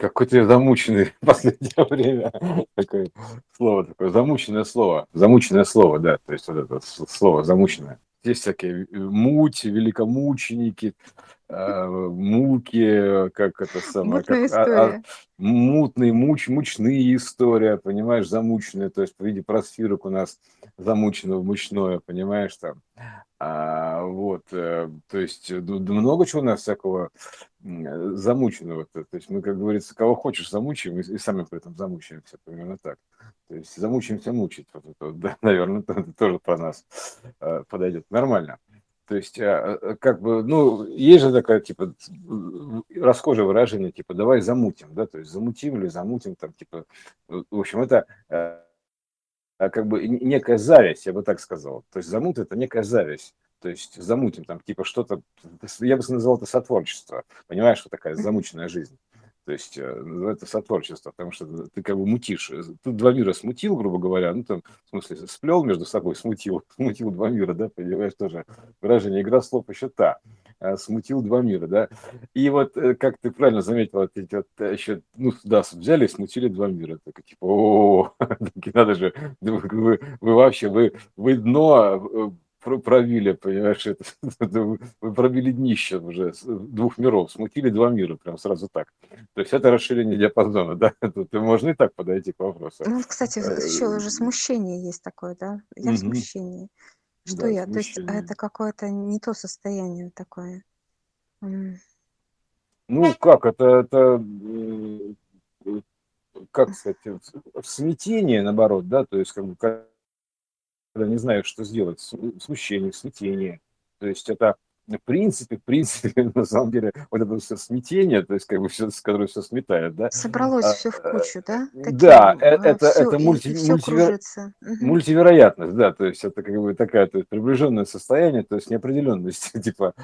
Какой-то я замученный в последнее время. Такое слово такое, замученное слово. Замученное слово, да. То есть вот это слово замученное. Есть всякие э, муть, великомученики, э, муки, как это самое, Мутная как, а, а, история. мутные, муч, мучные история, понимаешь, замученные, то есть в виде просфирок у нас замученного мучное, понимаешь, там. А, вот, э, то есть э, много чего у нас всякого м, замученного. То, то есть мы, как говорится, кого хочешь замучаем, и, сами при этом замучаемся, примерно так. То есть замучаемся мучить, вот это, да, наверное, это тоже про нас э, подойдет. Нормально. То есть, э, э, как бы, ну, есть же такое, типа, расхожее выражение, типа, давай замутим, да, то есть замутим или замутим, там, типа, в общем, это э, а, как бы некая зависть, я бы так сказал. То есть замут это некая зависть. То есть замутим там типа что-то, я бы назвал это сотворчество. Понимаешь, что такая замученная жизнь. То есть э, это сотворчество, потому что ты как бы мутишь. Тут два мира смутил, грубо говоря, ну там, в смысле, сплел между собой, смутил, смутил два мира, да, понимаешь, тоже выражение игра слов еще та. А, смутил два мира, да. И вот, э, как ты правильно заметил, вот эти вот э, еще, ну, да, взяли и смутили два мира. Так, типа, о, надо же, вы, вы, вообще, вы, вы дно э, пробили, понимаешь, это, вы пробили днище уже двух миров, смутили два мира, прям сразу так. То есть это расширение диапазона, да, тут можно и так подойти к вопросу. Ну, кстати, еще уже смущение есть такое, да? Я в смущении. Что да, я? То есть это какое-то не то состояние такое. Ну, как, это, это как сказать, смятение, наоборот, да, то есть, как бы, когда не знаю, что сделать, смущение, смятение, то есть это в принципе, в принципе, на самом деле, вот это все смятение, то есть, как бы все, которое все сметает, да. Собралось а, все в кучу, да? Такие, да, э, это, все, это мульти, мультивер, мультивероятность, да, то есть это как бы такая то есть, приближенное состояние, то есть неопределенность, типа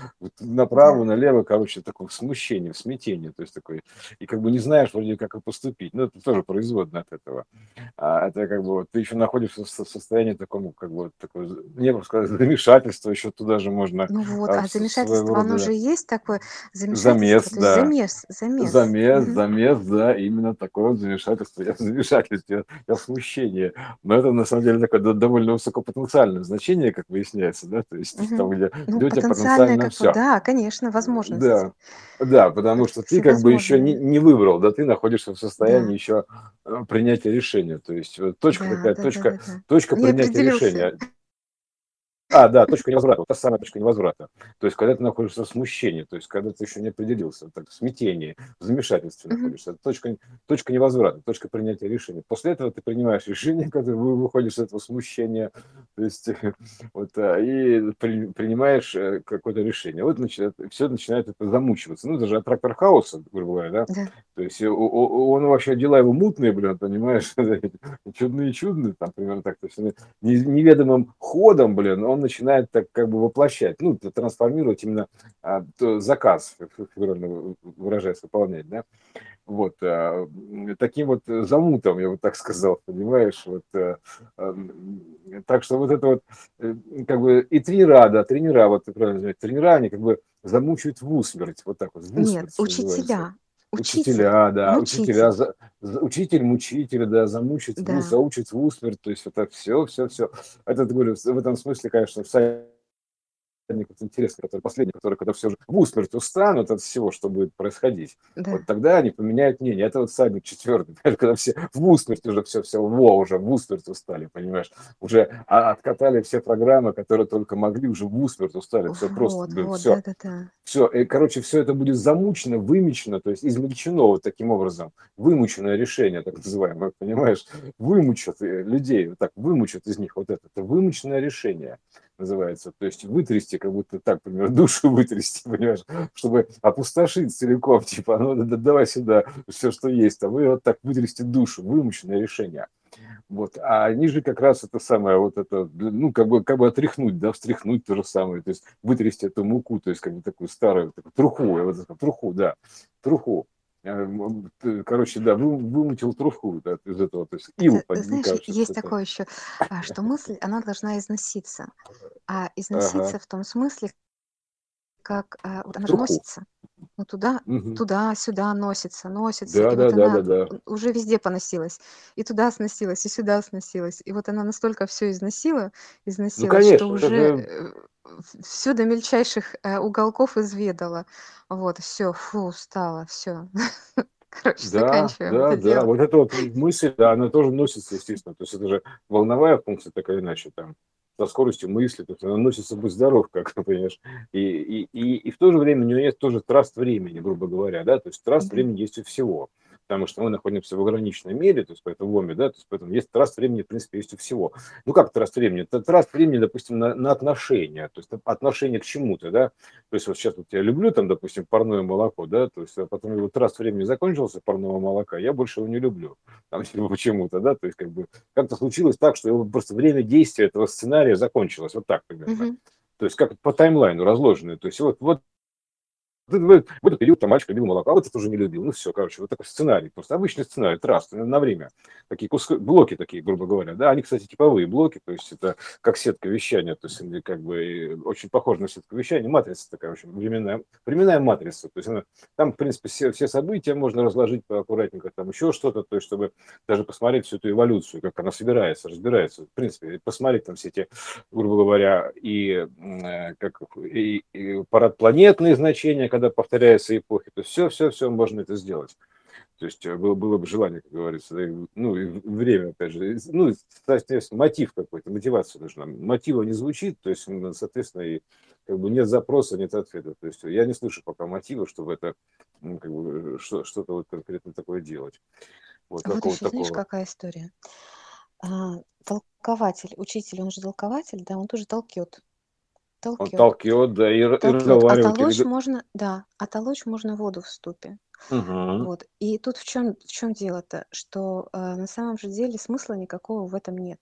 направо, да. налево, короче, такое смущение, смятение, то есть такой, и как бы не знаешь вроде как и поступить, ну, это тоже производно от этого. А это как бы вот, ты еще находишься в состоянии таком, как бы, такое, не сказать, замешательство, еще туда же можно ну вот, а, а замешательство, оно же есть такое замешательство? Замес, да. Замес, замес. Замес, угу. замес, да, именно такое вот замешательство. Я в замешательстве, я в смущении. Но это, на самом деле, такое довольно высокопотенциальное значение, как выясняется, да, то есть угу. там, где, ну, тебя потенциально все. Да, конечно, возможность. Да, да, потому что ты как бы еще не, не выбрал, да, ты находишься в состоянии да. еще э, принятия решения. То есть точка да, какая, да, точка, да, да. точка принятия решения. А, да, точка невозврата, вот та самая точка невозврата. То есть, когда ты находишься в смущении, то есть, когда ты еще не определился, так, в смятении, в замешательстве находишься, это точка, точка невозврата, точка принятия решения. После этого ты принимаешь решение, когда вы выходишь из этого смущения, то есть, вот, а, и при, принимаешь э, какое-то решение. Вот начинает, все начинает это замучиваться. Ну, даже трактор хаоса, грубо говоря, да? Yeah. То есть, он вообще, дела его мутные, блин, понимаешь, чудные-чудные, там, примерно так, то есть, неведомым ходом, блин, он начинает так как бы воплощать, ну, трансформировать именно а, заказ, фигурально выражаясь, выполнять, да, вот, а, таким вот замутом, я бы так сказал, понимаешь, вот, а, а, так что вот это вот, э, как бы, и тренера, да, тренера, вот, правильно тренера, они как бы замучают в усмерть, вот так вот, в усмерть, Нет, учителя, Учителя, да, мучитель. учителя, за, учитель, мучитель, да, замучить, да. заучить в усмерть, то есть это все, все, все. Это, говорю, в этом смысле, конечно, в вот интересно, который последний, который, когда все же в усмерть устанут от всего, что будет происходить, да. вот тогда они поменяют мнение. Это вот садник четвертый, когда все в усмерть уже все, все, во, уже в усмерть устали, понимаешь, уже а, откатали все программы, которые только могли, уже в усмерть устали, все вот, просто, вот, все, да, да, да. все, и, короче, все это будет замучено, вымечено, то есть измельчено вот таким образом, вымученное решение, так называемое, понимаешь, вымучат э, людей, вот так, вымучат из них вот это, это вымученное решение называется, то есть вытрясти, как будто так, например, душу вытрясти, понимаешь, чтобы опустошить целиком, типа, ну давай сюда все, что есть, а вы вот так вытрясти душу, вымученное решение. Вот. А они же как раз это самое, вот это, ну, как бы, как бы отряхнуть, да, встряхнуть то же самое, то есть вытрясти эту муку, то есть как бы такую старую, такую труху, вот, труху, да, труху. Короче, да, вы, вымутил трубку да, из этого, то есть ил Ты, знаешь, кажется, есть это. такое еще, а, что мысль, она должна износиться. А износиться Ага, в том смысле, как а, вот она же носится. Ну, туда, угу. туда-сюда носится, носится. Да, и да, вот да, она да, да. уже везде поносилась. И туда сносилась, и сюда сносилась. И вот она настолько все износила, износила, ну, конечно, что уже же... Э, все до мельчайших э, уголков изведала. Вот, все, фу, устала, все. Короче, да, заканчиваем да, это да. дело. Вот эта вот мысль, да, она тоже носится, естественно. То есть это же волновая функция, так или иначе, там, со скоростью мысли, то есть она носится «будь здоров», как ты понимаешь. И, и, и, и в то же время у нее есть тоже траст времени, грубо говоря, да, то есть траст времени есть у всего потому что мы находимся в ограниченной мере, то есть по этому ломе, да, то есть поэтому есть траст времени, в принципе, есть у всего. Ну, как траст времени? Это траст времени, допустим, на, на отношения, то есть отношение к чему-то, да, то есть вот сейчас вот я люблю там, допустим, парное молоко, да, то есть а потом его траст времени закончился парного молока, я больше его не люблю, там, почему-то, да, то есть как бы как-то случилось так, что просто время действия этого сценария закончилось, вот так примерно. Mm-hmm. То есть как по таймлайну разложенные. То есть вот, вот в этот период там мальчик любил молоко, а вот это уже не любил. Ну все, короче, вот такой сценарий, просто обычный сценарий, траст на время. Такие куски, блоки такие, грубо говоря. Да, они, кстати, типовые блоки, то есть это как сетка вещания, то есть как бы очень похоже на сетку вещания, матрица такая, в общем, временная, временная матрица. То есть она, там, в принципе, все, все события можно разложить поаккуратненько, там еще что-то, то есть чтобы даже посмотреть всю эту эволюцию, как она собирается, разбирается. В принципе, посмотреть там все эти, грубо говоря, и, э, как, и, и парад планетные значения, когда повторяются эпохи, то все, все, все можно это сделать. То есть э, было, было бы желание, как говорится, ну и время, опять же, ну, соответственно, мотив какой-то, мотивация нужна. Мотива не звучит, то есть, соответственно, и как бы нет запроса, нет ответа. То есть я не слышу пока мотива, чтобы это, ну, как бы, что, что-то вот конкретно такое делать. Вот, вот еще, такого. знаешь, какая история? А, толкователь, учитель, он же толкователь, да, он тоже толкет. Он толкет. да, и, р- и Толкет. А толочь можно, да, а толочь можно воду в ступе. Угу. Вот. И тут в чем, в чем дело-то? Что э, на самом же деле смысла никакого в этом нет.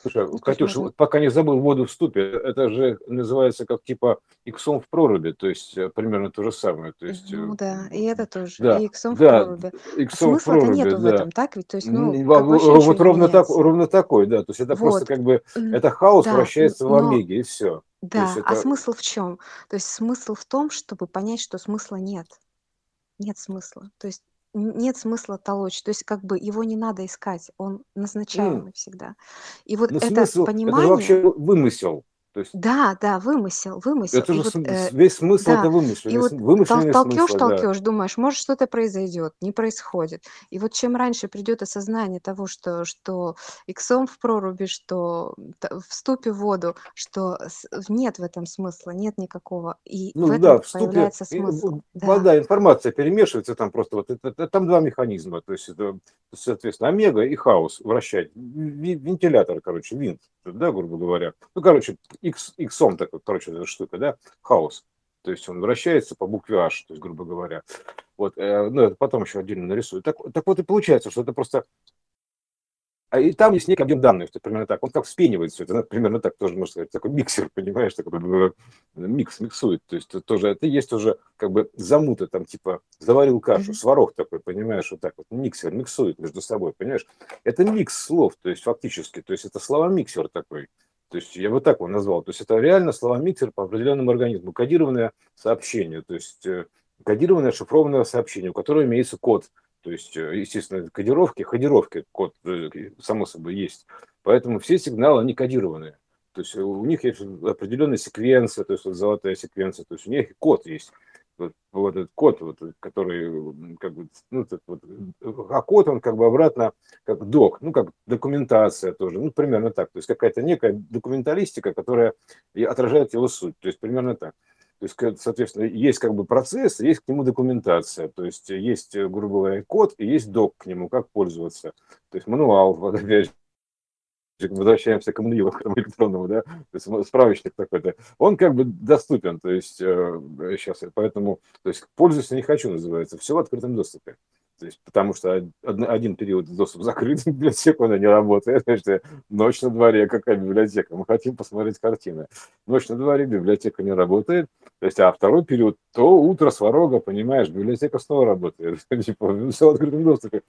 Слушай, ну, Катюш, можно... пока не забыл воду в ступе, это же называется как типа иксом в проруби, то есть э, примерно то же самое. То есть, ну э, да, и это тоже, да, и иксом да, в проруби. Иксом а смысла-то нету да. в этом, так ведь? То есть, ну, вот ровно, так, ровно такой, да, то есть это вот. просто как бы, это хаос да, вращается но... в омеге, и все. Да, а это... а смысл в чем? То есть смысл в том, чтобы понять, что смысла нет. Нет смысла. То есть нет смысла толочь. То есть как бы его не надо искать, он назначаемый mm. всегда. И вот Но это смысл, понимание... Это вообще вымысел. То есть... Да, да, вымысел, вымысел. Это же вот, э, весь смысл да. это вымысел. И вот вымышленный толкешь, смысл, толкешь, да. думаешь, может что-то произойдет, не происходит. И вот чем раньше придет осознание того, что, что иксом в проруби, что в ступе в воду, что нет в этом смысла, нет никакого. И ну, в этом да, в ступе появляется смысл. Вода, да. информация перемешивается, там просто вот это, это, там два механизма, то есть это, соответственно, омега и хаос вращать. Вентилятор, короче, винт, да, грубо говоря. Ну, короче, X, X такой, короче, эта штука, да, хаос. То есть он вращается по букве H, то есть, грубо говоря. Вот, э, ну, это потом еще отдельно нарисую. Так, так вот и получается, что это просто и там есть некий объем данных, то примерно так. Он как вспенивает все это, примерно так тоже можно сказать. Такой миксер, понимаешь, такой микс, миксует. То есть тоже это есть уже как бы замута, там типа заварил кашу, сварок такой, понимаешь, вот так вот. Миксер миксует между собой, понимаешь. Это микс слов, то есть фактически, то есть это слова-миксер такой. То есть я бы так его назвал. То есть это реально слова-миксер по определенному организму. Кодированное сообщение, то есть э, кодированное шифрованное сообщение, у которого имеется код. То есть, э, естественно, кодировки, кодировки код, э, само собой, есть. Поэтому все сигналы, они кодированные. То есть у них есть определенная секвенция, то есть вот золотая секвенция, то есть у них код есть вот, вот этот код, вот, который как бы, ну, этот вот, а код он как бы обратно как док, ну, как документация тоже, ну, примерно так, то есть какая-то некая документалистика, которая отражает его суть, то есть примерно так. То есть, соответственно, есть как бы процесс, есть к нему документация, то есть есть, грубо говоря, код и есть док к нему, как пользоваться. То есть мануал, вот опять возвращаемся к МНИ, к электронному, да, то есть справочник такой-то, он как бы доступен, то есть э, сейчас, поэтому, то есть пользуюсь не хочу, называется, все в открытом доступе. То есть, потому что один период доступ закрыт, библиотека она не работает. Значит, ночь на дворе, какая библиотека? Мы хотим посмотреть картины. Ночь на дворе, библиотека не работает. То есть, а второй период, то утро сварога, понимаешь, библиотека снова работает. Типа, все в открытом доступе.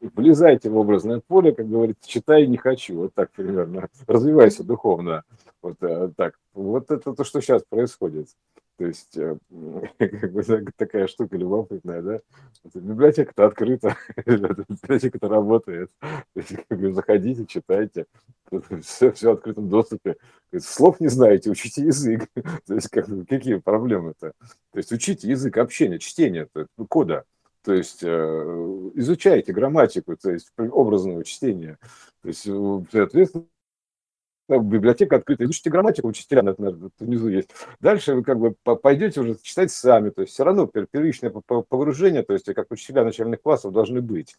Влезайте в образное поле, как говорится, читай не хочу. Вот так примерно. Развивайся духовно. Вот э, так. Вот это то, что сейчас происходит. То есть, э, такая штука любопытная, да? Библиотека-то открыта, библиотека-то работает. как бы, заходите, читайте. Все, все в открытом доступе. Слов не знаете, учите язык. То есть, как, какие проблемы-то? То есть, учите язык общения, чтения, кода. То есть э, изучайте грамматику, то есть образного чтения. То есть, соответственно, библиотека открыта, изучите грамматику, учителя, наверное, внизу есть. Дальше вы как бы пойдете уже читать сами, то есть все равно первичное погружение, то есть как учителя начальных классов должны быть.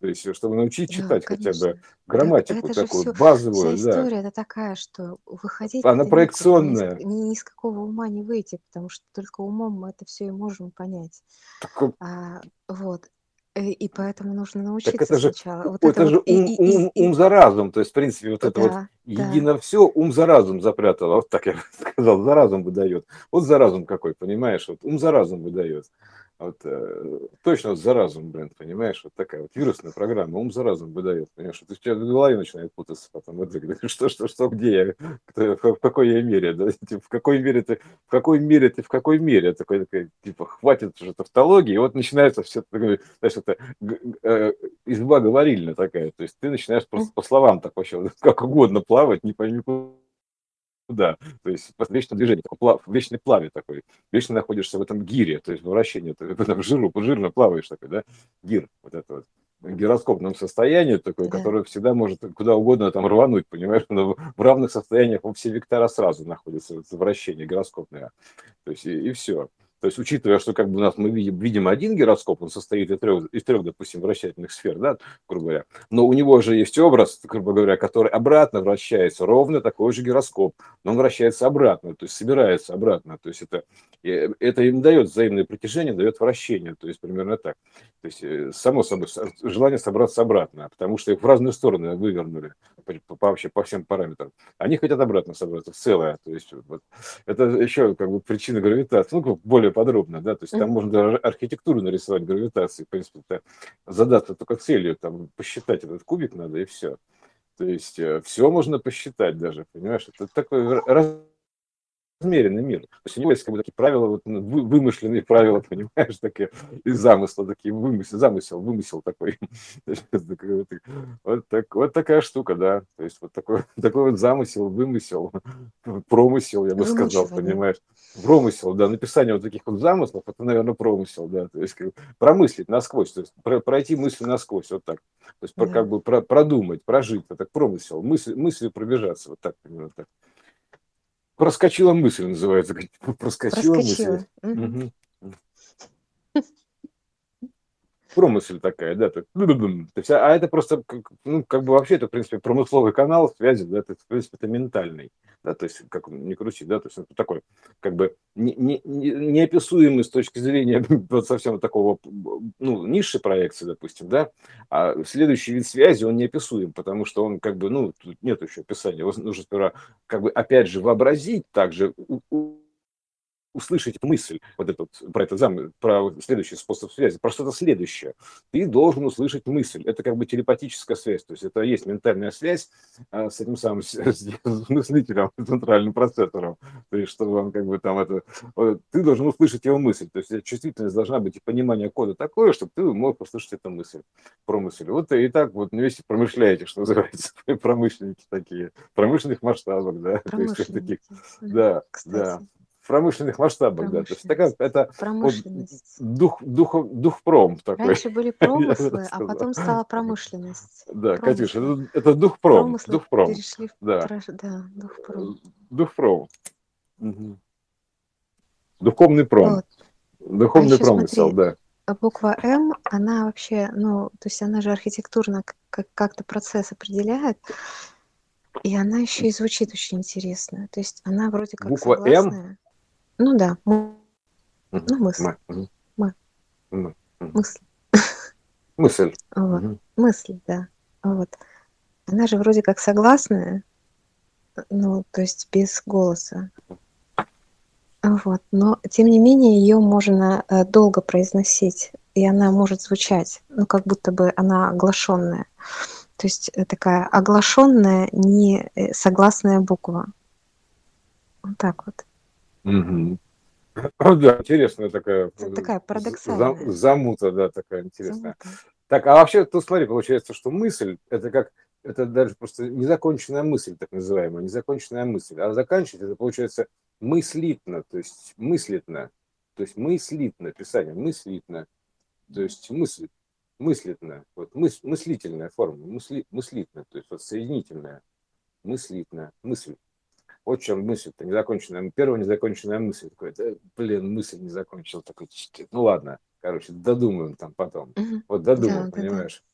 То есть, чтобы научить читать да, хотя бы грамматику это такую, все, базовую. Вся история да. это такая, что выходить... Она проекционная. Ни, ни, ни с какого ума не выйти, потому что только умом мы это все и можем понять. Так, а, вот. Э, и поэтому нужно научиться так это же, сначала. Вот это, это же вот, ум, и, ум, и, ум за разум. То есть, в принципе, вот да, это вот да. едино все ум за разум запрятало. Вот так я сказал, за разум выдает. Вот за разум какой, понимаешь? Вот ум за разум выдает. Вот, э, точно вот за разум бренд, понимаешь? Вот такая вот вирусная программа, ум за разум выдает, понимаешь? У тебя в голове начинает путаться потом. Вот, что, что, что, где я, кто, в, в какой я мере, да? Типа, в какой мере ты, в какой мере ты, в какой мере? Такой, такой типа, хватит уже тавтологии, и вот начинается все, такое, знаешь, это э, изба говорильная такая, то есть ты начинаешь просто по словам так вообще, как угодно плавать, не пойми куда да, то есть в вечном движении, плав, в вечной плаве такой, вечно находишься в этом гире, то есть в вращении, ты в этом жиру, жирно плаваешь такой, да, гир, вот это вот гироскопном состоянии такое, да. которое всегда может куда угодно там рвануть, понимаешь, но в равных состояниях во все вектора сразу находится вращение гироскопное, то есть и, и все. То есть, учитывая, что как бы у нас мы видим, видим один гироскоп, он состоит из трех, из трех, допустим, вращательных сфер, да, грубо говоря, но у него же есть образ, грубо говоря, который обратно вращается, ровно такой же гироскоп, но он вращается обратно, то есть собирается обратно, то есть это, это им дает взаимное притяжение, дает вращение, то есть примерно так. То есть, э, само собой, желание собраться обратно, потому что их в разные стороны вывернули по, по, вообще по всем параметрам. Они хотят обратно собраться в целое, то есть вот, это еще как бы причина гравитации, ну, более более подробно, да, то есть там можно даже архитектуру нарисовать гравитации, в принципе, это задаться только целью, там, посчитать этот кубик надо, и все. То есть э, все можно посчитать даже, понимаешь, это такой размеренный мир. То есть у него есть как бы такие правила, вот, ну, вымышленные правила, понимаешь, такие из замысла, такие вымысел, замысел, вымысел такой. Вот, так, вот такая штука, да. То есть вот такой, такой вот замысел, вымысел, промысел, я бы сказал, понимаешь. Промысел, да, написание вот таких вот замыслов, это, наверное, промысел, да. То есть как, промыслить насквозь, то есть пройти мысль насквозь, вот так. То есть да. как бы про, продумать, прожить, это промысел, мысль, мыслью пробежаться, вот так, примерно так. Проскочила мысль, называется. Проскочила, Проскочила. мысль. Угу. Промысль такая, да. То, есть, а это просто, ну, как бы вообще это, в принципе, промысловый канал связи, да, это, в принципе, это ментальный да, то есть как не крути, да, то есть это такой как бы не, не, неописуемый с точки зрения вот совсем такого, ну, низшей проекции, допустим, да, а следующий вид связи, он неописуем, потому что он как бы, ну, тут нет еще описания, нужно сперва как бы опять же вообразить также услышать мысль, вот этот, про это зам, про следующий способ связи, про что-то следующее. Ты должен услышать мысль. Это как бы телепатическая связь. То есть это есть ментальная связь а, с этим самым с, с мыслителем, центральным процессором. То есть чтобы он как бы там это... Вот, ты должен услышать его мысль. То есть чувствительность должна быть и понимание кода такое, чтобы ты мог услышать эту мысль, про мысль. Вот и так вот вместе промышляете, что называется, промышленники такие, промышленных масштабах, да. То есть, таких, да, Кстати. да промышленных масштабах, да. То есть такая, это вот, дух, дух, дух пром такой. Раньше были промыслы, а потом стала промышленность. Да, Катюша, это, это дух пром. Промыслы дух пром. Перешли в да. Про... да, дух пром. Дух пром. Угу. Духовный пром. Вот. Духовный а промысел, смотри, да. А буква М, она вообще, ну, то есть она же архитектурно как-то процесс определяет. И она еще и звучит очень интересно. То есть она вроде как Буква согласная. М? Ну да. Ну, мысль. Мы. Мысль. Мысль. Вот. Мысль, да. Вот. Она же вроде как согласная, ну, то есть без голоса. Вот. Но, тем не менее, ее можно э, долго произносить, и она может звучать, ну, как будто бы она оглашенная. То есть э, такая оглашенная, не э, согласная буква. Вот так вот. Угу. Да, интересная такая, Это такая з- парадоксальная. замута, да, такая интересная. Замута. Так, а вообще, тут смотри, получается, что мысль, это как, это даже просто незаконченная мысль, так называемая, незаконченная мысль. А заканчивать это получается мыслитно, то есть мыслитно, то есть мыслитно, писание, мыслитно, то есть мысль, мыслитно, вот мыс, мыслительная форма, мысли, мыслитно, то есть вот соединительная, мыслитная, мысль. В чем мысль-то, незаконченная, первая незаконченная мысль. Такой, да, блин, мысль не закончил. Такой, ну ладно, короче, додумаем там потом. Мгм. Вот Да, додумаем, да, да. понимаешь?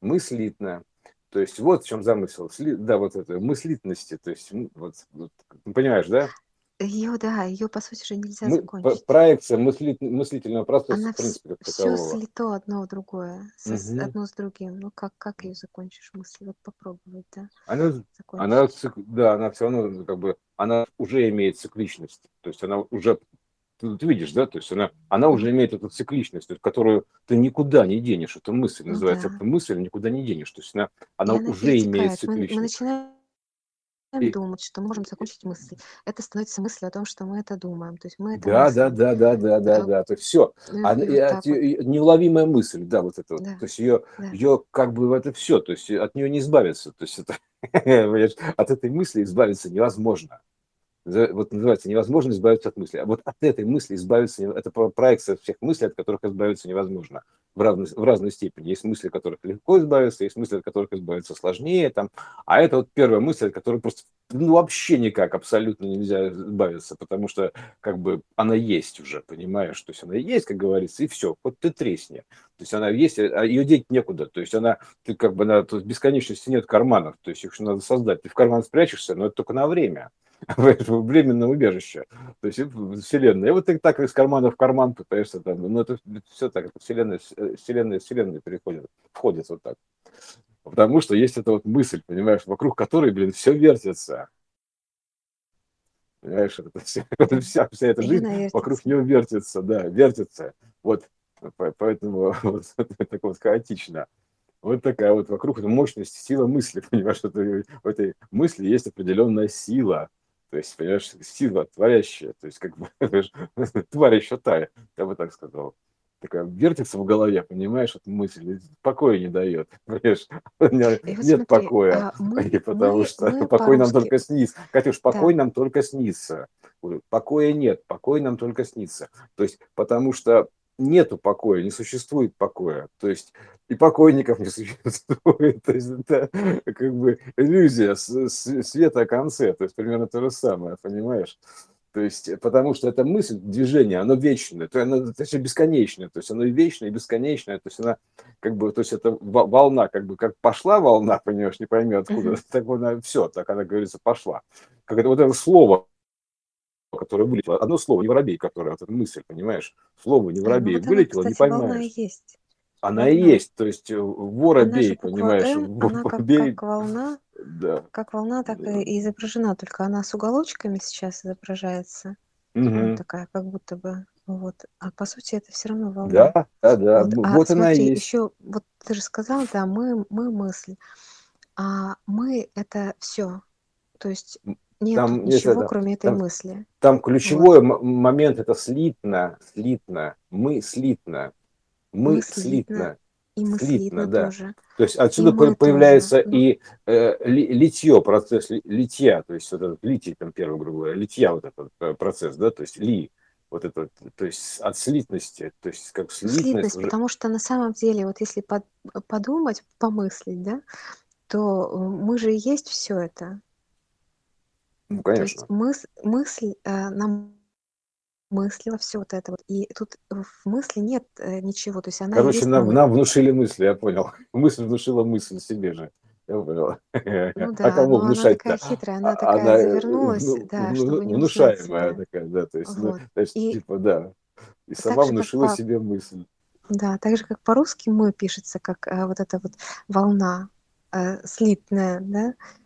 Мыслитно. То есть вот в чем замысел. Да, вот это, мыслитности. То есть, вот, вот, понимаешь, да? Ее, да, ее по сути же нельзя Мы, закончить. проекция мысли- мыслительного процесса, Она в принципе, как все такового. слито одно в другое, со Мгм. одно с другим. Ну как как ее закончишь мысль? Вот попробовать, да, Она, она, закончить. цик- да, она все равно, ну, как бы, она уже имеет цикличность. То есть она уже, ты, ты видишь, да, то есть она, она уже имеет эту цикличность, которую ты никуда не денешь. Это мысль Ну называется, да. это мысль никуда не денешь. То есть она, она она уже имеет перетекает. Мы мы цикличность. начинаем И, думать, что можем закончить мысль. Это становится мыслью о том, что мы это думаем. То есть мы это да, да, мыслим. да, да, да, да, Потом да. То есть все. ну и вот от вот. неуловимая мысль, да, вот это вот. Да, То есть ее, да. ее как бы это все, то есть от нее не избавиться. То есть это, от этой мысли избавиться невозможно. Вот называется невозможно избавиться от мысли. А вот от этой мысли избавиться, это про- проекция всех мыслей, от которых избавиться невозможно в разной, в разной степени. Есть мысли, от которых легко избавиться, есть мысли, от которых избавиться сложнее. Там. А это вот первая мысль, от которой просто ну, вообще никак абсолютно нельзя избавиться, потому что как бы она есть уже, понимаешь? То есть она есть, как говорится, и все, вот ты тресни. То есть она есть, а ее деть некуда. То есть она, ты как бы, на, бесконечности нет карманов, то есть их надо создать. Ты в карман спрячешься, но это только на время в временном убежище. То есть это вселенная. И вот ты так из кармана в карман пытаешься там, ну это все так, это вселенная, э, вселенная, вселенная переходит, входит вот так. Потому что есть эта вот мысль, понимаешь, вокруг которой, блин, все вертится. Понимаешь, это вся, вся, вся эта жизнь она вокруг нее вертится, да, вертится. Вот, по- поэтому вот, так вот хаотично. Вот такая вот вокруг эта мощность, сила мысли, понимаешь, это, в этой мысли есть определенная сила. То есть, понимаешь, сила творящая, то есть, как бы, тварь еще та, я бы так сказал. Такая вертится в голове, понимаешь, вот мысль, покоя не дает, понимаешь, нет И вот нет смотри, покоя, а, мы и потому мы что мы покой нам только снится. Катюш, покой да. нам только снится. Покоя нет, покой нам только снится. То есть, потому что нету покоя, не существует покоя. То есть, и покойников не существует. То есть, это как бы иллюзия света о конце. То есть, примерно то же самое, понимаешь? То есть, э, потому что эта мысль, движение, оно вечное, то оно всё бесконечное, то есть оно и вечное, и бесконечное, то есть она как бы, то есть это во- волна, как бы, как пошла волна, понимаешь, не пойми откуда, так она все, так она, говорится, пошла. Как это вот это слово, которое вылетело, одно слово, не воробей, которое, вот эта мысль, понимаешь, слово не А, ну воробей, вот она, вылетело, не кстати, и поймаешь. есть. Она и есть, то есть э, Она воробей, понимаешь, М, она как воробей, как волна, да, как волна, так да. и изображена, только она с уголочками сейчас изображается. Ну, Мгм. такая, как будто бы, вот. А по сути это все равно волна. Да, да, да, Вот. м, А вот она и смотри, есть. еще, вот ты же сказал, да, мы, мы мысль. А мы это все. То есть М, нету Там ничего, это, кроме этой там, мысли. там Вот. ключевой м- момент это слитно, слитно, мы слитно, мы Мыслитно. слитно, И слитно, мыслитно да. тоже. То есть И отсюда по- мы тоже. появляется Ну, и э, ли- литье, процесс ли- литья, то есть вот этот литий, там первый, грубо говоря, литья вот этот э, процесс, да, то есть ли, вот это, то есть от слитности, то есть как слитность слитность, уже, потому что на самом деле, вот если под- подумать, помыслить, да, то э, мы же и есть все это. Ну, То есть конечно. мыс- мысль э, нам мыслила все вот это вот. И тут в мысли нет э, ничего, то есть она Короче, есть нам, нам внушили мысли, я понял. Мысль внушила мысль себе же. Я понял. Ну А да, кому но она такая хитрая, она А- такая Она э, завернулась, вну- да, вну- чтобы не внушаемая себя. такая, да, то есть, ну, Вот. то есть, И типа, да. И сама же, внушила по, себе мысль. да, так же, как по-русски мы пишется, как э, вот эта вот волна э, слитная, да, а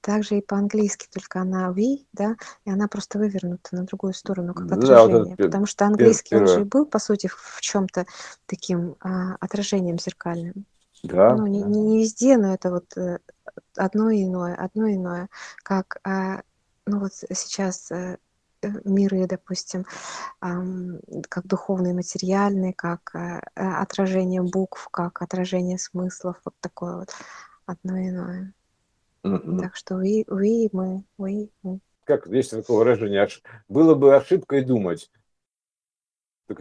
также и по-английски, только она we, да, и она просто вывернута на другую сторону, как Да, вот это Потому что английский, он же и первое. был, по сути, в чем-то таким а, отражением зеркальным. Да, Ну, не, не, не везде, но это вот э, одно иное, одно иное. Как, а, ну вот сейчас э, миры, допустим, как духовные, материальные, как э, отражение букв, как отражение смыслов, вот такое вот одно иное. Mm-hmm. Так что вы, вы, мы, вы, мы. Как есть такое выражение, было бы ошибкой думать,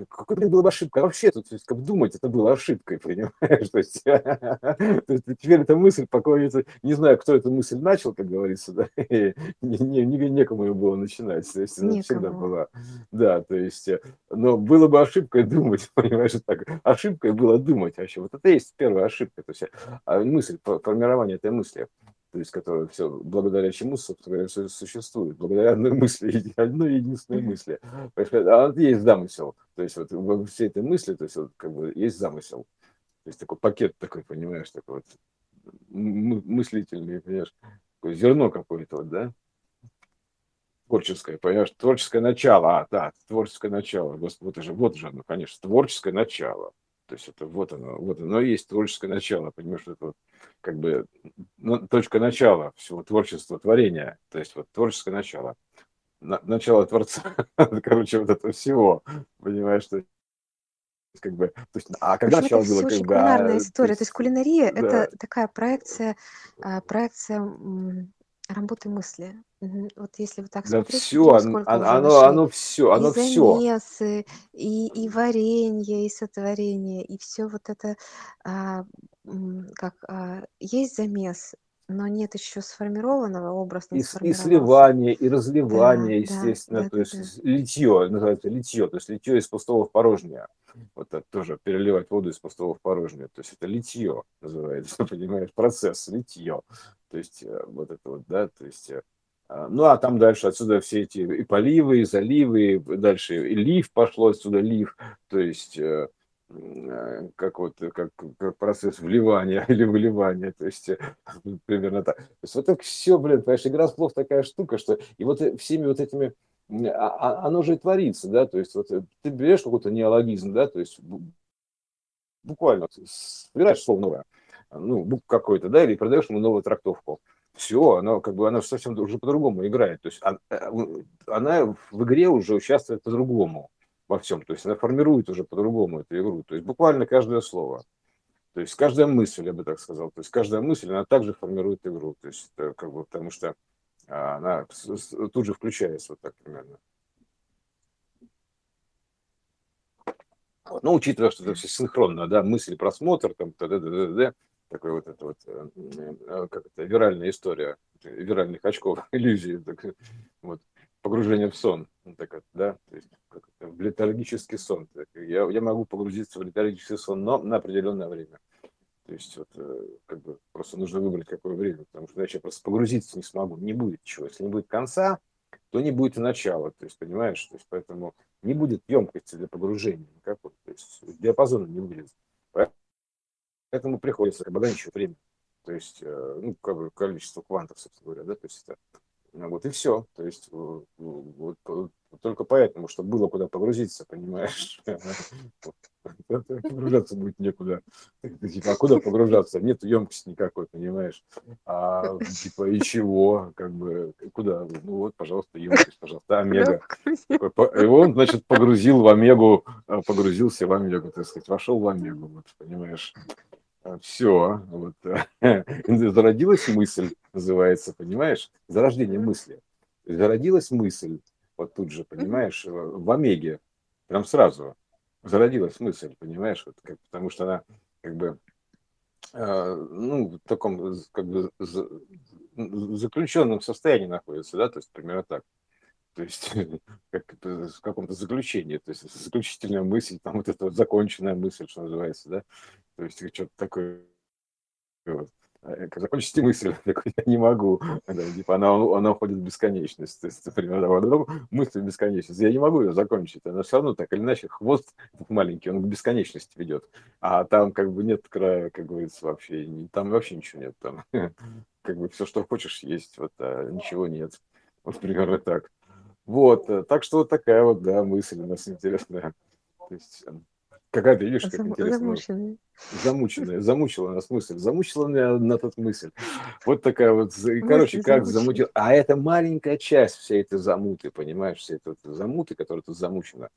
какой была бы ошибка? Вообще, тут, то есть, как думать, это было ошибкой, понимаешь? То есть, то есть теперь эта мысль покоится, не знаю, кто эту мысль начал, как говорится, да, и не, не, не, некому ее было начинать, то есть она всегда была. Да, то есть, но было бы ошибкой думать, понимаешь, так, ошибкой было думать вообще. Вот это и есть первая ошибка, то есть а мысль, формирование этой мысли то есть которое все, благодаря чему, собственно говоря, все существует, благодаря одной мысли, одной единственной мысли. А есть замысел, то есть вот во всей этой мысли, то есть вот как бы есть замысел, то есть такой пакет такой, понимаешь, такой вот мыслительный, понимаешь, такое зерно какое-то, вот, да, творческое, понимаешь, творческое начало, а, да, творческое начало, вот же, вот же оно, конечно, творческое начало, то есть это вот оно, вот оно и есть творческое начало, понимаешь, это вот как бы ну, точка начала всего творчества, творения, то есть вот творческое начало, на, начало Творца, короче, вот этого всего, понимаешь, что как бы, то есть, а когда начало было, как бы... кулинарная а, история, то есть, то есть кулинария да. это такая проекция, а, проекция работы мысли. Вот если вот так да смотреть, все, оно, оно, оно все, оно и все. замесы, и, и варенье, и сотворение, и все вот это, а, как а, есть замес, но нет еще сформированного, образ не и, и сливание, и разливание, да, естественно, то есть да. литье, называется литье, то есть литье из пустого в порожнее. Вот это тоже переливать воду из пустого в порожнее. То есть это литье называется, понимаешь, процесс литье. То есть э, вот это вот, да, то есть э, а, ну, а там дальше отсюда все эти и поливы, и заливы, и дальше и лив пошло отсюда, лив, то есть э, как вот как, как процесс вливания или выливания, то есть примерно так. То есть вот так все, блин, понимаешь, игра слов такая штука, что и вот всеми вот этими а, а, оно же и творится, да, то есть вот ты берешь какой-то неологизм, да, то есть буквально собираешь слово новое, ну, букв какой-то, да, или продаешь ему новую трактовку. Все, она как бы она совсем уже по-другому играет. То есть она, она в игре уже участвует по-другому во всем. То есть она формирует уже по-другому эту игру. То есть буквально каждое слово. То есть каждая мысль, я бы так сказал. То есть каждая мысль, она также формирует игру. То есть это как бы потому что а, она тут же включается вот так примерно. Ну, учитывая, что это все синхронно, да, мысль, просмотр, там, т -д -д -д -д, такой вот это вот, э, э, как это, виральная история, виральных очков, иллюзии, так, вот, погружение в сон, так, да, то есть в летаргический сон. Я, я могу погрузиться в летаргический сон, но на определенное время. То есть вот э, как бы просто нужно выбрать какое время, потому что иначе я просто погрузиться не смогу, не будет чего. Если не будет конца, то не будет и начала. То есть, понимаешь, то есть поэтому не будет емкости для погружения никакой. То есть диапазона не будет. Поэтому приходится ограничивать время. То есть, э, ну, как бы количество квантов, собственно говоря, да, то есть это вот и все. То есть вот, только поэтому, чтобы было куда погрузиться, понимаешь? Погружаться будет некуда. Типа, а куда погружаться? Нет емкости никакой, понимаешь? А типа и чего? Как бы куда? Ну вот, пожалуйста, емкость, пожалуйста, омега. И он, значит, погрузил в омегу, а, погрузился в омегу, так сказать, вошел в омегу, вот, понимаешь? Все, вот. зародилась мысль, называется, понимаешь? Зарождение мысли. Зародилась мысль, вот тут же, понимаешь, в Омеге, прям сразу зародилась мысль, понимаешь, вот, как, потому что она как бы э, ну, в таком как бы заключенном состоянии находится, да, то есть примерно так. То есть как в каком-то заключении, то есть заключительная мысль, там вот эта вот законченная мысль, что называется, да, то есть что-то такое. Вот. Э, закончите мысль, я не могу. Да, типа она, она уходит в бесконечность. То есть, например, мысль в бесконечность. Я не могу ее закончить. Она все равно так или иначе, хвост маленький, он к бесконечности ведет. А там как бы нет края, как говорится, вообще. Там вообще ничего нет. Там как бы все, что хочешь, есть. Вот, а ничего нет. Вот примерно так. Вот. Э, так что вот такая вот, да, мысль у нас интересная. То есть какая-то, видишь, как интересная. Замученная, замучила нас мысль, замучила меня на тот мысль. Вот такая вот, и, короче, как замутил. А это маленькая часть всей этой замуты, понимаешь, всей этой замуты, которая тут замучена.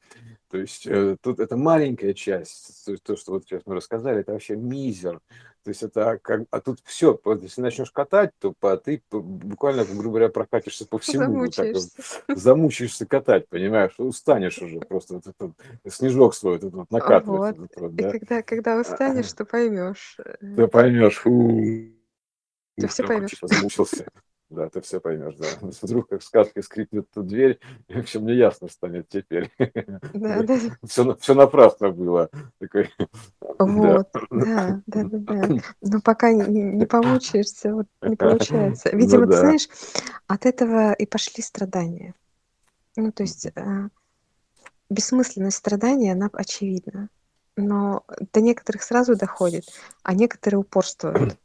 То есть э, тут это маленькая часть, то, то, что вот сейчас мы рассказали, это вообще мизер. То есть это как, а тут все, если начнешь катать, то по, ты буквально, грубо говоря, прокатишься по всему, замучаешься, так, замучаешься катать, понимаешь, устанешь уже просто, вот этот снежок свой этот вот накатывает. Вот. Вот, да? И когда, когда устанешь, то поймешь. Э, ты поймешь, ты все поймешь. Типа замучился. Да, ты все поймешь, да. Вдруг как в сказке скрипнет дверь, и все мне ясно станет теперь. Да, да. Все, все напрасно было. Такой, вот, да, да, да, да. Но пока не, не помучаешься, вот не получается. Ну Видимо, ну, да. ты знаешь, от этого и пошли страдания. Ну, то есть э, бессмысленность страдания, она очевидна. Но до некоторых сразу доходит, а некоторые упорствуют.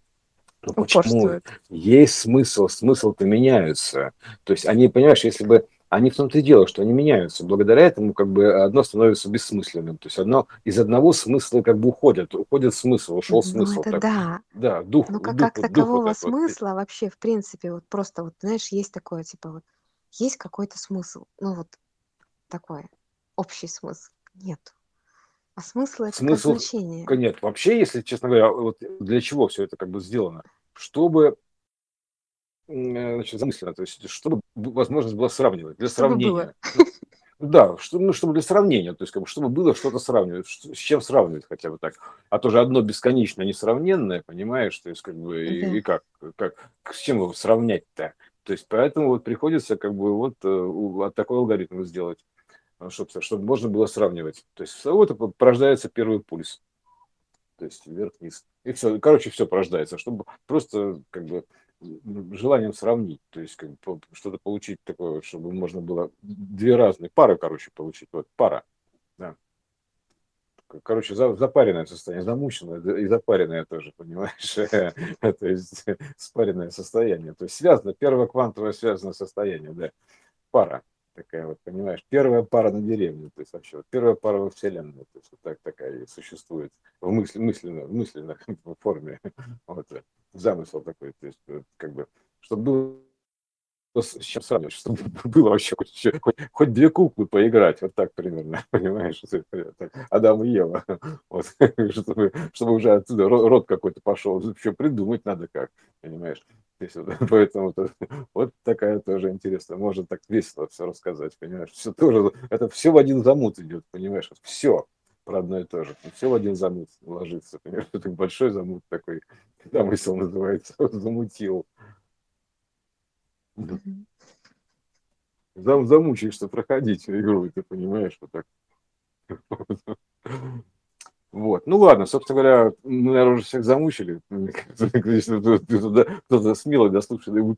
Ну почему? Есть смысл, смысл-то меняются. То есть они, понимаешь, если бы они в том-то и дело, что они меняются. Благодаря этому как бы одно становится бессмысленным. То есть одно из одного смысла как бы уходит. Уходит смысл, ушел ну, смысл. Это так. да. Да, дух. Ну как, дух, как такового вот смысла вот. вообще, в принципе, вот просто вот, знаешь, есть такое, типа вот, есть какой-то смысл. Ну вот такой общий смысл. Нет. А смысл это смысл, как значение? Нет, вообще, если честно говоря, вот для чего все это как бы сделано? Чтобы э, значит, замысленно, то есть чтобы возможность была сравнивать, для чтобы сравнения. Было. Да, что, ну, чтобы для сравнения, то есть как бы, чтобы было что-то сравнивать, с чем сравнивать хотя бы так. А то же одно бесконечно несравненное, понимаешь, то есть как бы и, да. и как, как, с чем его сравнять-то? То есть поэтому вот приходится как бы вот э, такой алгоритм сделать. А, чтобы, чтобы можно было сравнивать. То есть вот порождается первый пульс. То есть вверх-вниз. И все, короче, все порождается, чтобы просто как бы желанием сравнить, то есть как бы, что-то получить такое, чтобы можно было две разные пары, короче, получить. Вот пара, да. Короче, запаренное состояние, замученное и запаренное тоже, понимаешь? То есть спаренное состояние. То есть связано, первое квантовое связанное состояние, да. Пара такая вот, понимаешь, первая пара на деревне, то есть вообще вот первая пара во Вселенной, то есть вот так такая существует в мысли, мысленно, в мысленной форме, вот, замысел такой, то есть как бы, чтобы было с чем сравнивать, чтобы было вообще хоть, хоть, хоть две куклы поиграть, вот так примерно, понимаешь, Адам и Ева, вот, чтобы, чтобы уже отсюда род какой-то пошел, еще придумать надо как, понимаешь, Поэтому вот такая тоже интересная. Можно так весело все рассказать, понимаешь? Все тоже, это все в один замут идет, понимаешь? Все про одно и то же. Все в один замут ложится, понимаешь? Это большой замут такой, замысел называется, замутил. Зам, замучаешься проходить игру, ты понимаешь, вот так. Вот. Ну ладно, собственно говоря, мы, наверное, уже всех замучили. Кто-то смелый дослушает,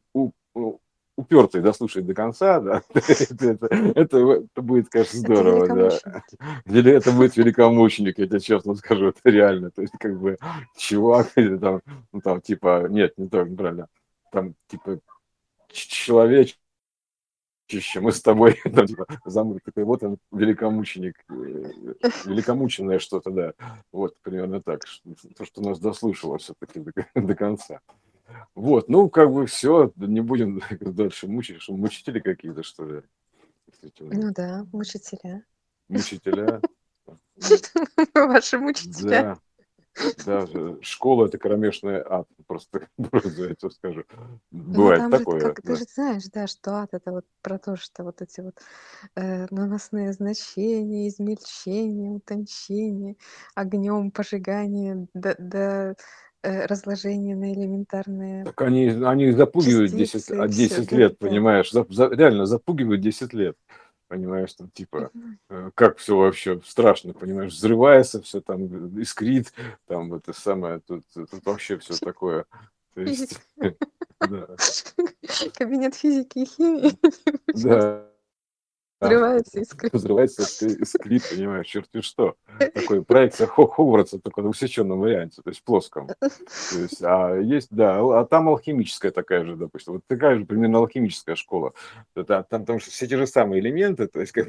упертый дослушает до конца, да, это, это, это, это будет, конечно, здорово, да. Или это будет великомученик, я тебе честно скажу, это реально. То есть, как бы, чувак, или там, ну, там, типа, нет, не так, неправильно, там, типа, человек, чище мы с тобой там, типа, замок такой, вот он, великомученик, э, великомученное что-то, да, вот примерно так, то, что нас дослушало все-таки до, до конца. Вот, ну, как бы все, не будем дальше мучить, что мучители какие-то, что ли? Ну да, мучителя. Мучителя. Ваши мучителя. Да. Да, школа это кромешный ад, просто, просто я тебе скажу. Ну, Бывает там такое. Же, как, да. Ты же знаешь, да, что ад это вот про то, что вот эти вот э, наносные значения, измельчение, утончение, огнем пожигание до, до э, разложения на элементарные. Так они, они запугивают 10, 10 лет, да, понимаешь? За, за, реально запугивают 10 лет понимаешь, там типа, э, как все вообще страшно, понимаешь, взрывается все там, искрит, там это самое, тут, тут вообще все такое. То есть, да. Кабинет физики и химии. Да. Взрывается искрит. Взрывается искрит, понимаешь, черти что. Такой проекция Хогвартса, только в усеченном варианте, то есть плоском. То есть, а есть, да, а там алхимическая такая же, допустим, вот такая же примерно алхимическая школа. Там, потому что все те же самые элементы, то есть как,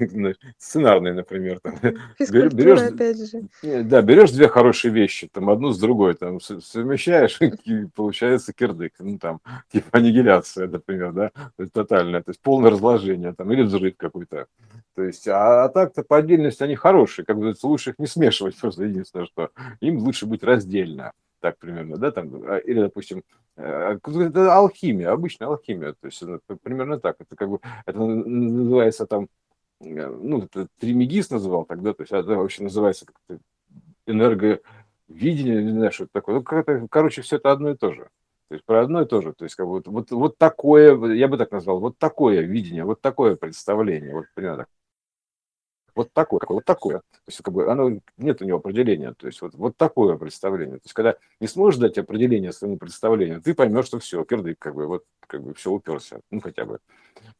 сценарные, например, там, берешь, опять же. Да, берешь две хорошие вещи, там одну с другой, там совмещаешь, и получается кирдык, ну там, типа аннигиляция, например, да, то есть тотальное, то есть полное разложение, там, или взрыв какой-то. То есть, а, а так-то по отдельности они хорошие, как бы лучше их не смешивать, просто единственное, что им лучше быть раздельно, так примерно, да, там, а, или, допустим, э, это алхимия, обычная алхимия, то есть, примерно так, это как бы, это называется там, э, ну, это Тримегис называл тогда, то есть, это вообще называется как-то энерговидение, не знаю, что это такое, ну, короче, все это одно и то же. То есть про одно и то же. То есть как бы вот, вот, вот такое, я бы так назвал, вот такое видение, вот такое представление. Вот примерно так. Вот такое, вот такое. То есть, как бы, оно, нет у него определения. То есть, вот, вот такое представление. То есть, когда не сможешь дать определение своему представлению, ты поймешь, что все, кирдык, как бы, вот, как бы, все уперся. Ну, хотя бы.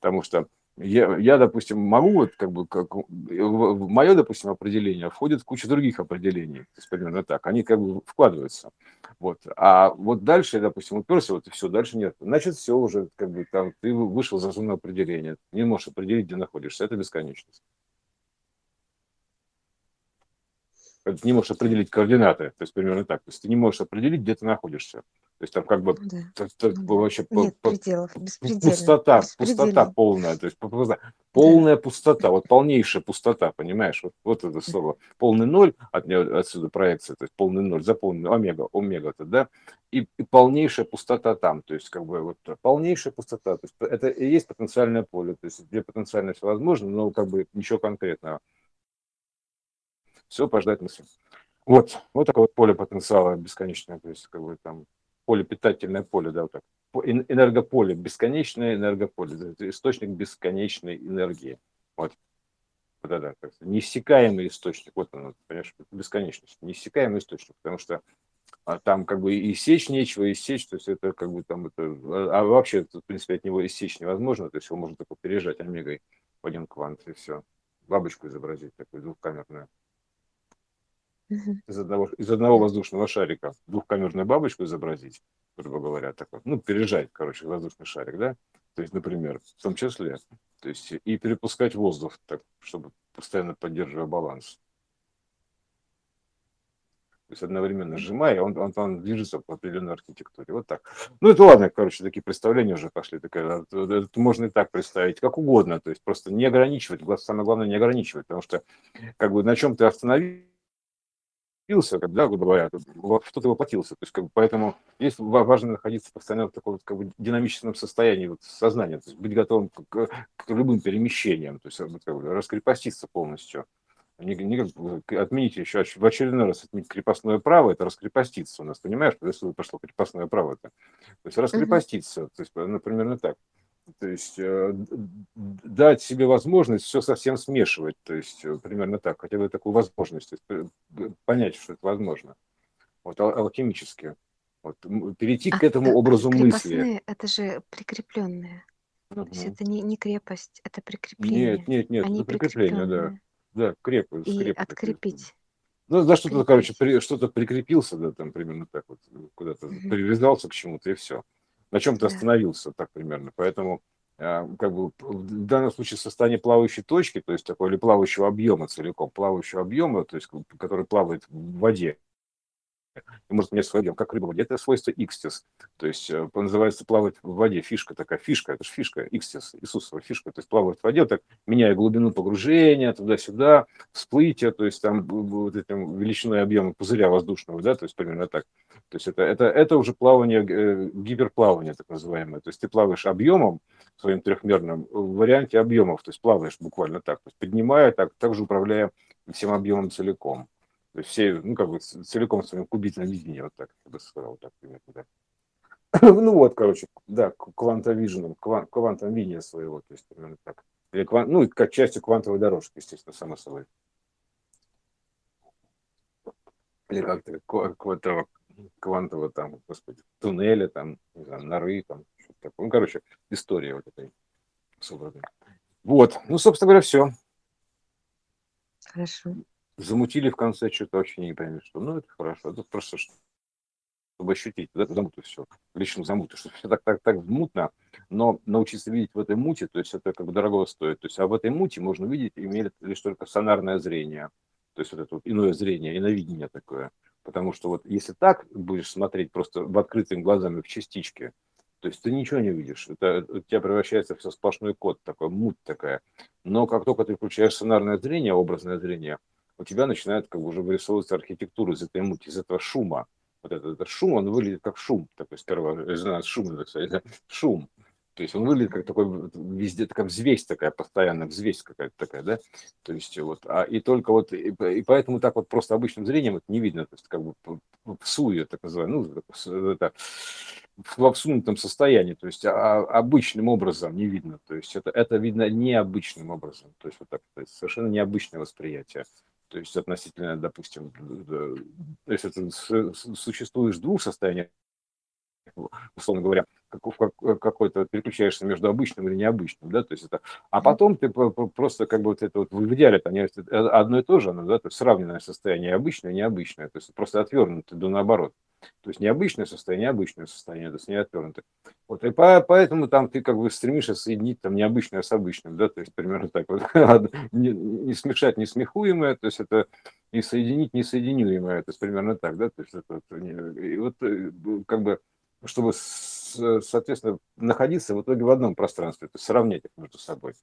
Потому что я, я, допустим, могу, вот, как бы, как, в мое, допустим, определение входит куча других определений, то есть примерно так, они как бы вкладываются, вот, а вот дальше, допустим, уперся, вот и все, дальше нет, значит, все уже, как бы, там, ты вышел за зону определения, не можешь определить, где находишься, это бесконечность. Ты не можешь определить координаты, то есть примерно так, то есть ты не можешь определить, где ты находишься. То есть там как бы Ну да. т- т- Ну да. вообще Нет по- пределов, пустота, пустота полная, то есть по- просто Да. полная пустота, вот полнейшая пустота, понимаешь? Вот, вот это слово. Полный ноль, от отсюда проекция, то есть полный ноль, заполненный омега, омега-то, да, и, и полнейшая пустота там, то есть как бы вот полнейшая пустота, то есть это и есть потенциальное поле, то есть где потенциально все возможно, но как бы ничего конкретного. Все пождать мысли. Вот, вот такое вот поле потенциала бесконечное, то есть как бы там поле, питательное поле, да, вот так. По- эн- Энергополе, бесконечное энергополе, источник бесконечной энергии. Вот, вот это, так неиссякаемый источник, вот он, понимаешь, бесконечность, неиссякаемый источник, потому что а, там как бы и сечь нечего, и сечь, то есть это как бы там это, а а вообще, в принципе, от него и невозможно, то есть его можно только пережать омегой в один квант, и все. Бабочку изобразить, такую двухкамерную Из одного, из одного воздушного шарика двухкамерную бабочку изобразить, грубо говоря, так вот, ну, пережать, короче, воздушный шарик, да, то есть, например, в том числе, то есть, и перепускать воздух, так, чтобы постоянно поддерживая баланс. То есть одновременно сжимая, он, он, он движется по определенной архитектуре. Вот так. Ну, это ладно, короче, такие представления уже пошли. Такая, это, это можно и так представить, как угодно. То есть просто не ограничивать. Самое главное, не ограничивать. Потому что как бы на чем ты остановился, да, грубо говоря, во что ты воплотился. То есть, как бы, поэтому здесь ва- важно находиться постоянно в таком как бы, динамическом состоянии вот, сознания, то есть быть готовым к, к любым перемещениям, то есть как бы, раскрепоститься полностью. Не, не как отменить еще в очередной раз отменить крепостное право, это раскрепоститься у нас, понимаешь, когда пошло крепостное право это. То есть раскрепоститься, то есть, ну, примерно так. То есть э, дать себе возможность все совсем смешивать, то есть э, примерно так, хотя бы такую возможность, есть, понять, что это возможно, вот ал- алхимически, вот, перейти А к этому образу мысли. это же прикрепленные. То есть это не, не крепость, это прикрепление. Нет, нет, нет, Они это прикрепление, да, да, крепко, И скрепко. открепить. Ну, за что-то, короче, при, что-то прикрепился, да, там примерно так вот, куда-то Мгм. привязался к чему-то, и все. На чем-то Да. остановился, так примерно. Поэтому, а, как бы, в данном случае состояние плавающей точки, то есть такого или плавающего объема целиком, плавающего объема, то есть, который плавает в воде, и может иметь свой объем, как рыба в воде, это свойство икстис. То есть э, называется плавать в воде, фишка такая, фишка, это же фишка, икстис, Иисусова фишка, то есть плавать в воде, так меняя глубину погружения туда-сюда, всплытие, то есть там вот этим величиной объема пузыря воздушного, да, то есть примерно так. То есть это, это, это уже плавание, э, гиперплавание так называемое, то есть ты плаваешь объемом своим трехмерным в варианте объемов, то есть плаваешь буквально так, то есть поднимая, так, также управляя всем объемом целиком. То есть все, ну, как бы целиком в своем кубительном видении, вот так, я бы сказал, так примерно, да. Ну вот, короче, да, квантовиженом, квантом видения своего, то есть примерно так. Или кван- ну, как частью квантовой дорожки, естественно, само собой. Или как-то какого-то квантового там, господи, туннеля, там, не знаю, норы, там, что-то такое. Ну, короче, история вот этой собранной. Вот, ну, собственно говоря, все. Хорошо. Замутили в конце что-то вообще не пойми что. Ну, это хорошо. Это просто чтобы ощутить да, замуту все, лично замуту, что все так, так, так мутно, но научиться видеть в этой муте, то есть это как бы дорого стоит. То есть, а в этой муте можно видеть, имеет лишь только сонарное зрение, то есть вот это вот иное зрение, иновидение такое. Потому что вот если так будешь смотреть просто в открытыми глазами в частичке, то есть ты ничего не видишь. Это, у тебя превращается все сплошной код, такой муть такая. Но как только ты включаешь сонарное зрение, образное зрение, у тебя начинает как бы уже вырисовываться архитектура из этой мути, из этого шума. Вот этот, этот шум, он выглядит как шум, такой сперва, знаю, шум, кстати, шум. То есть он выглядит как такой везде такая взвесь такая постоянно, взвесь какая-то такая, да. То есть вот, а и только вот и, и поэтому так вот просто обычным зрением это не видно, то есть как бы в суе, так называемое, ну это в всунутом состоянии, то есть а, обычным образом не видно, то есть это это видно необычным образом, то есть вот так, то есть совершенно необычное восприятие то есть относительно, допустим, если ты существуешь в двух состояниях, условно говоря, какой-то переключаешься между обычным или необычным, да, то есть это, а потом ты просто как бы вот это вот в идеале они одно и то же, да, то есть сравненное состояние обычное и необычное, то есть просто отвернуто до наоборот. То есть необычное состояние, необычное состояние, то есть не отвернутое. Вот, и по, поэтому там ты как бы стремишься соединить там необычное с обычным, да, то есть примерно так вот, не, не смешать несмехуемое, то есть это и соединить несоединимое, то есть примерно так, да, то есть это, и вот э, как бы, чтобы, соответственно, находиться в итоге в одном пространстве, то есть сравнять их между собой.